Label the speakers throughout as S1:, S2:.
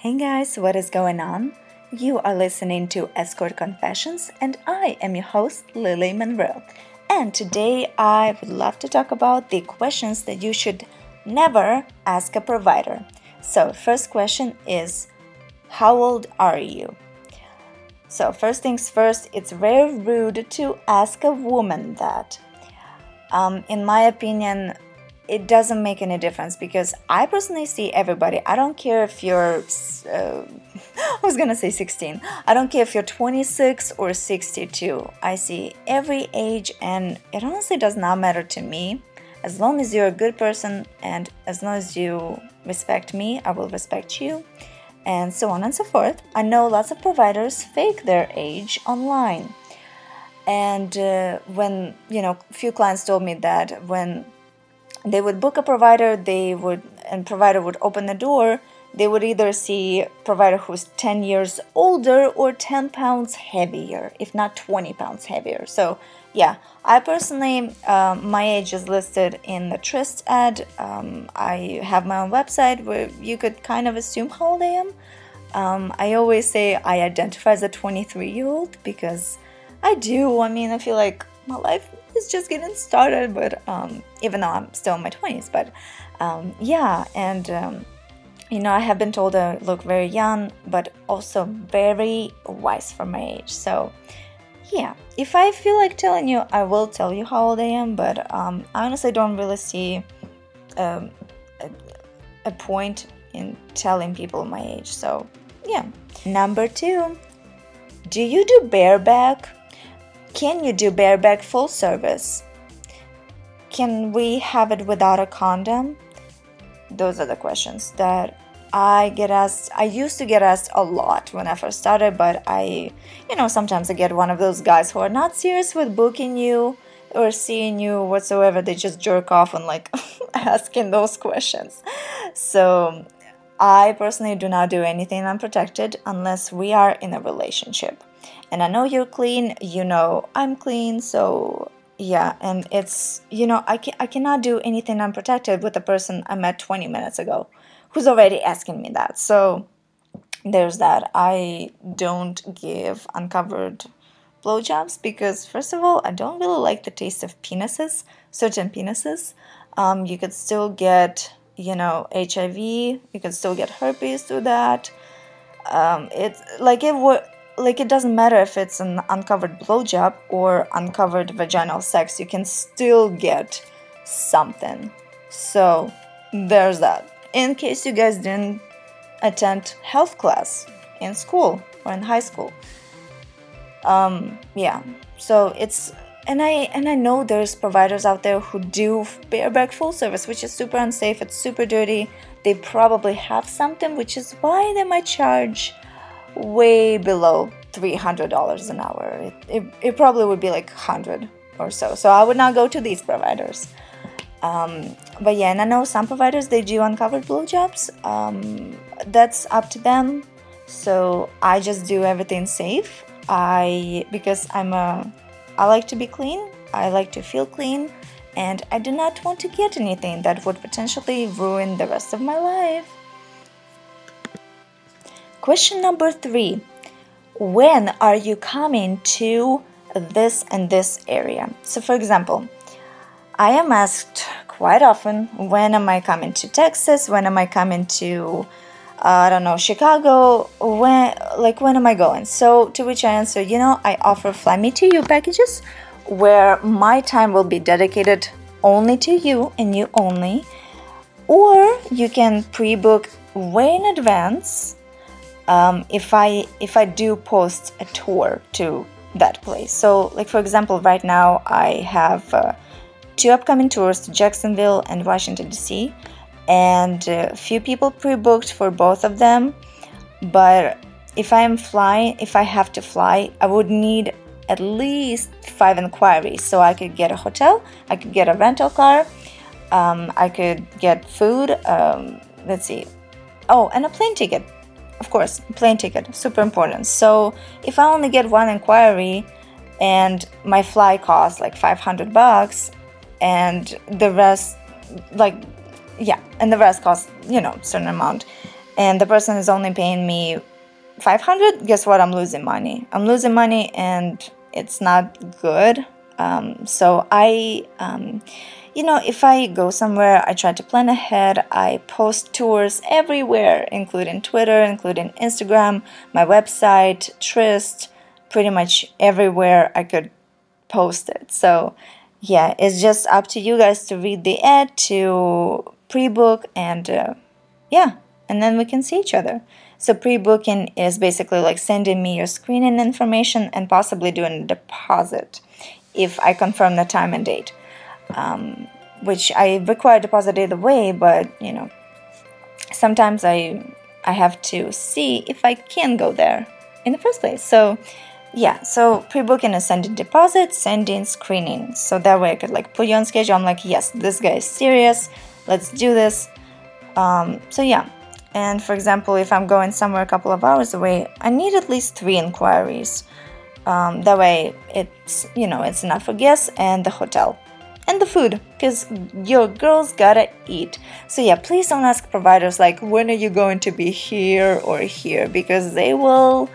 S1: Hey guys, what is going on? You are listening to Escort Confessions, and I am your host, Lily Monroe. And today I would love to talk about the questions that you should never ask a provider. So, first question is How old are you? So, first things first, it's very rude to ask a woman that. Um, in my opinion, it doesn't make any difference because I personally see everybody. I don't care if you're, uh, I was gonna say 16. I don't care if you're 26 or 62. I see every age, and it honestly does not matter to me. As long as you're a good person and as long as you respect me, I will respect you, and so on and so forth. I know lots of providers fake their age online. And uh, when, you know, a few clients told me that when they would book a provider they would and provider would open the door they would either see provider who's 10 years older or 10 pounds heavier if not 20 pounds heavier. So yeah i personally um, my age is listed in the tryst ad. Um, i have my own website where you could kind of assume how old i am. Um, i always say i identify as a 23 year old because i do. I mean i feel like my life is just getting started, but um, even though I'm still in my 20s, but um, yeah, and um, you know, I have been told I look very young, but also very wise for my age. So, yeah, if I feel like telling you, I will tell you how old I am, but um, I honestly don't really see um, a, a point in telling people my age. So, yeah. Number two, do you do bareback? Can you do bareback full service? Can we have it without a condom? Those are the questions that I get asked. I used to get asked a lot when I first started, but I, you know, sometimes I get one of those guys who are not serious with booking you or seeing you whatsoever. They just jerk off on like asking those questions. So I personally do not do anything unprotected unless we are in a relationship and I know you're clean, you know I'm clean, so yeah, and it's you know I can I cannot do anything unprotected with the person I met 20 minutes ago who's already asking me that. So there's that. I don't give uncovered blowjobs because first of all, I don't really like the taste of penises, certain penises. Um, you could still get you know HIV, you can still get herpes through that. Um, it's like it would like it doesn't matter if it's an uncovered blowjob or uncovered vaginal sex, you can still get something. So there's that. In case you guys didn't attend health class in school or in high school. Um, yeah. So it's and I and I know there's providers out there who do bareback full service, which is super unsafe. It's super dirty. They probably have something, which is why they might charge way below $300 an hour. It, it, it, probably would be like 100 or so. So I would not go to these providers. Um, but yeah, and I know some providers they do uncovered blowjobs. Um, that's up to them. So I just do everything safe. I because I'm a I like to be clean. I like to feel clean, and I do not want to get anything that would potentially ruin the rest of my life. Question number three When are you coming to this and this area? So, for example, I am asked quite often when am I coming to Texas? When am I coming to uh, I don't know, Chicago, when like when am I going? So to which I answer, you know, I offer fly me to you packages where my time will be dedicated only to you and you only. Or you can pre-book way in advance um, if I if I do post a tour to that place. So, like for example, right now I have uh, two upcoming tours to Jacksonville and Washington D.C. and a few people pre-booked for both of them. But if I am flying, if I have to fly, I would need at least five inquiries so I could get a hotel, I could get a rental car, um, I could get food. Um, let's see. Oh, and a plane ticket of course, plane ticket, super important. So if I only get one inquiry and my fly costs like 500 bucks and the rest, like, yeah, and the rest costs, you know, certain amount. and the person is only paying me 500 guess what i'm losing money i'm losing money and it's not good um, so i um, you know if i go somewhere i try to plan ahead. I post tours everywhere including twitter including instagram my website tryst pretty much everywhere i could post it. So yeah it's just up to you guys to read the ad to pre-book and uh, yeah and then we can see each other. So pre-booking is basically like sending me your screening information and possibly doing a deposit if I confirm the time and date. Um, which I require deposit either way, but you know, sometimes I I have to see if I can go there in the first place. So yeah, so pre-booking is sending deposit, sending screening. So that way I could like put you on schedule. I'm like, yes, this guy is serious. Let's do this. Um, so yeah, and for example, if I'm going somewhere a couple of hours away, I need at least three inquiries. Um, that way, it's you know it's enough for guests and the hotel and the food because your girls gotta eat. So yeah, please don't ask providers like when are you going to be here or here because they will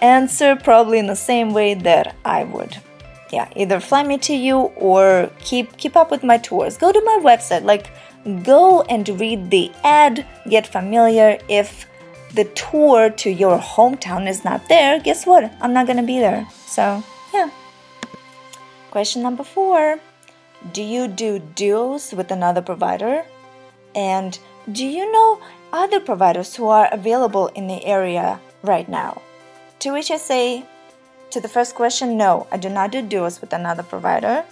S1: answer probably in the same way that I would. Yeah, either fly me to you or keep keep up with my tours. Go to my website like Go and read the ad, get familiar. If the tour to your hometown is not there, guess what? I'm not gonna be there. So, yeah. Question number four Do you do deals with another provider? And do you know other providers who are available in the area right now? To which I say, to the first question, no, I do not do deals with another provider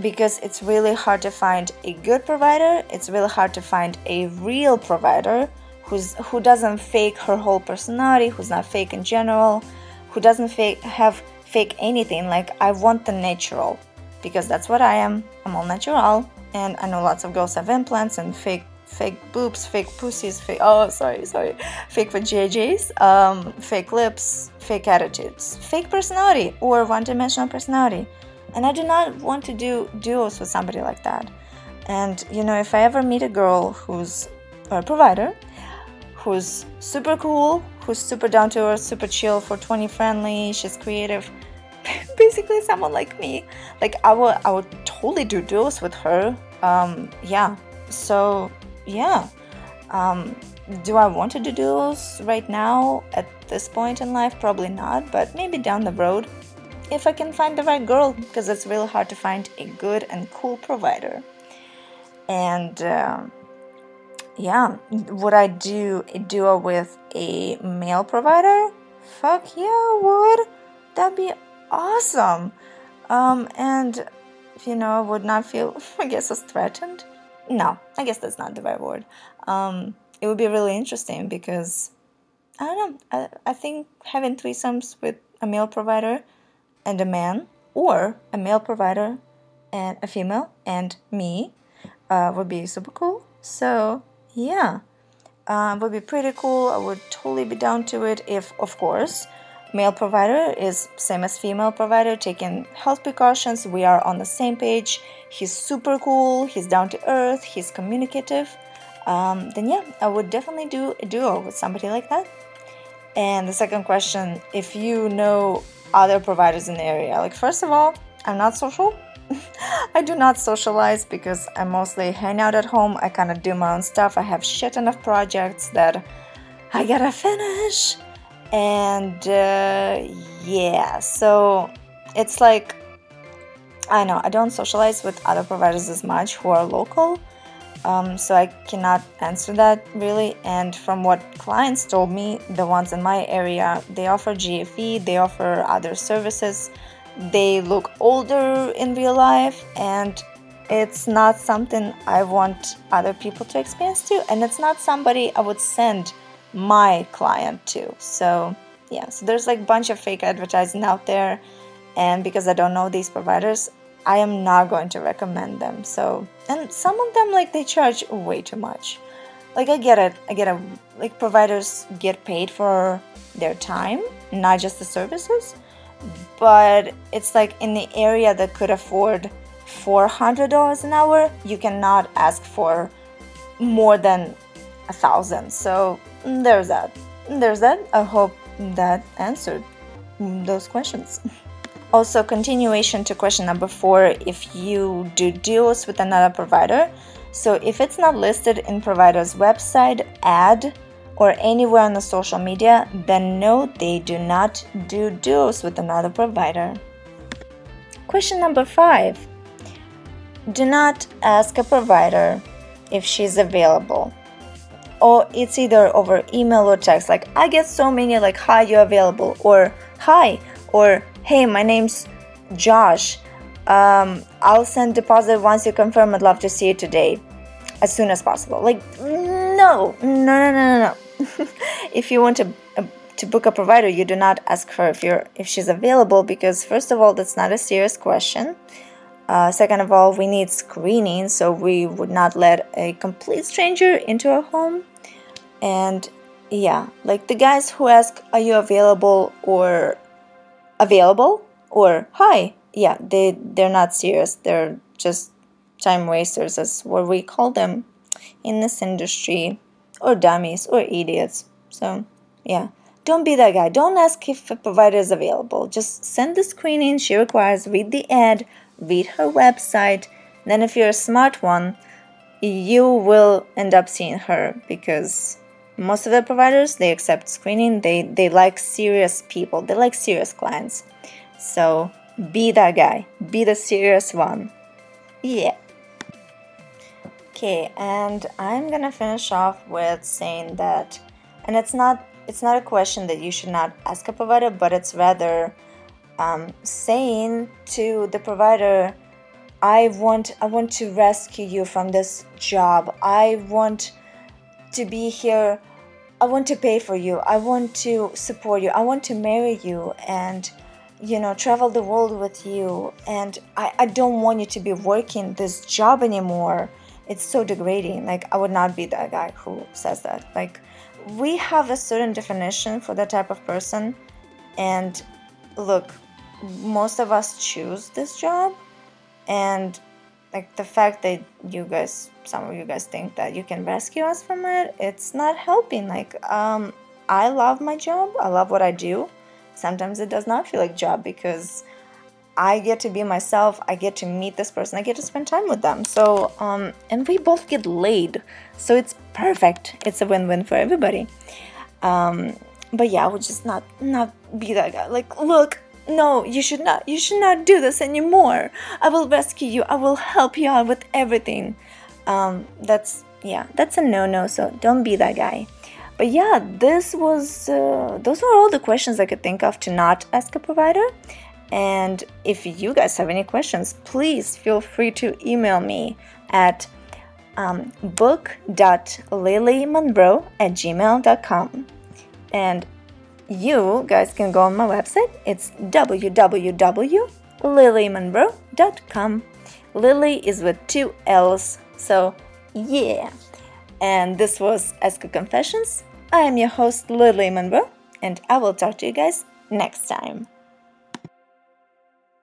S1: because it's really hard to find a good provider. It's really hard to find a real provider who's who doesn't fake her whole personality, who's not fake in general, who doesn't fake have fake anything. Like I want the natural because that's what I am. I'm all natural, and I know lots of girls have implants and fake fake boobs, fake pussies, fake oh sorry sorry, fake for JJs, um, fake lips, fake attitudes, fake personality or one-dimensional personality and I do not want to do duos with somebody like that. And you know, if I ever meet a girl who's a provider, who's super cool, who's super down to earth, super chill, for 20 friendly, she's creative, basically someone like me, like I would, I would totally do duos with her. Um, yeah. So yeah. Um, do I want to do duos right now at this point in life? Probably not, but maybe down the road if I can find the right girl, because it's really hard to find a good and cool provider. And uh, yeah, would I do a duo with a male provider? Fuck yeah, I would. That'd be awesome. Um, and you know, would not feel, I guess, as threatened. No, I guess that's not the right word. Um, it would be really interesting because I don't know. I, I think having threesomes with a male provider and a man, or a male provider and a female and me uh, would be super cool. So, yeah, uh, would be pretty cool. I would totally be down to it if, of course, male provider is same as female provider taking health precautions we are on the same page he's super cool he's down to earth he's communicative um, then yeah i would definitely do a duo with somebody like that and the second question if you know other providers in the area. Like, first of all, I'm not social. I do not socialize because I mostly hang out at home. I kind of do my own stuff. I have shit enough projects that I gotta finish. And uh, yeah, so it's like, I know, I don't socialize with other providers as much who are local. Um, so I cannot answer that really. And from what clients told me, the ones in my area, they offer GFE, they offer other services. They look older in real life, and it's not something I want other people to experience too and it's not somebody I would send my client too. So yeah, so there's like a bunch of fake advertising out there, and because I don't know these providers, I am not going to recommend them. So, and some of them like they charge way too much. Like I get it. I get it. Like providers get paid for their time, not just the services. But it's like in the area that could afford $400 an hour, you cannot ask for more than a thousand. So there's that. There's that. I hope that answered those questions. Also, continuation to question number four if you do deals with another provider. So, if it's not listed in provider's website, ad, or anywhere on the social media, then no, they do not do deals with another provider. Question number five Do not ask a provider if she's available. Or it's either over email or text. Like, I get so many, like, hi, you're available, or hi, or hey, my name's Josh. Um, I'll send deposit once you confirm. I'd love to see you today, as soon as possible. Like, no, no, no, no, no. if you want to uh, to book a provider, you do not ask her if you're if she's available because first of all, that's not a serious question. Uh, second of all, we need screening, so we would not let a complete stranger into our home. And yeah, like the guys who ask, "Are you available?" or available? or hi. Yeah they they're not serious. They're just time wasters as what we call them in this industry or dummies or idiots. So yeah don't be that guy. Don't ask if a provider is available. Just send the screening she requires read the ad read her website then if you're a smart one you will end up seeing her because most of the providers they accept screening. They they like serious people. They like serious clients. So be that guy. Be the serious one. Yeah. Okay and i'm gonna finish off with saying that and it's not it's not a question that you should not ask a provider but it's rather um, saying to the provider i want i want to rescue you from this job i want to be here. I want to pay for you. I want to support you. I want to marry you and, you know, travel the world with you. And I, I don't want you to be working this job anymore. It's so degrading. Like, I would not be that guy who says that. Like, we have a certain definition for that type of person. And look, most of us choose this job. And like the fact that you guys some of you guys think that you can rescue us from it it's not helping like um i love my job i love what i do. Sometimes it does not feel like job because i get to be myself i get to meet this person i get to spend time with them. So um and we both get laid so it's perfect. It's a win-win for everybody. Um but yeah i would just not not be that guy. Like look no, you should not. You should not do this anymore. I will rescue you. I will help you out with everything. Um, that's yeah, that's a no-no. So don't be that guy. But yeah, this was uh, those were all the questions I could think of to not ask a provider. And if you guys have any questions, please feel free to email me at um, book.lilymonroe at gmail.com. And you guys can go on my website. It's www.lilymonroe.com. Lily is with two L's, so yeah. And this was Escort Confessions. I am your host, Lily Monroe, and I will talk to you guys next time.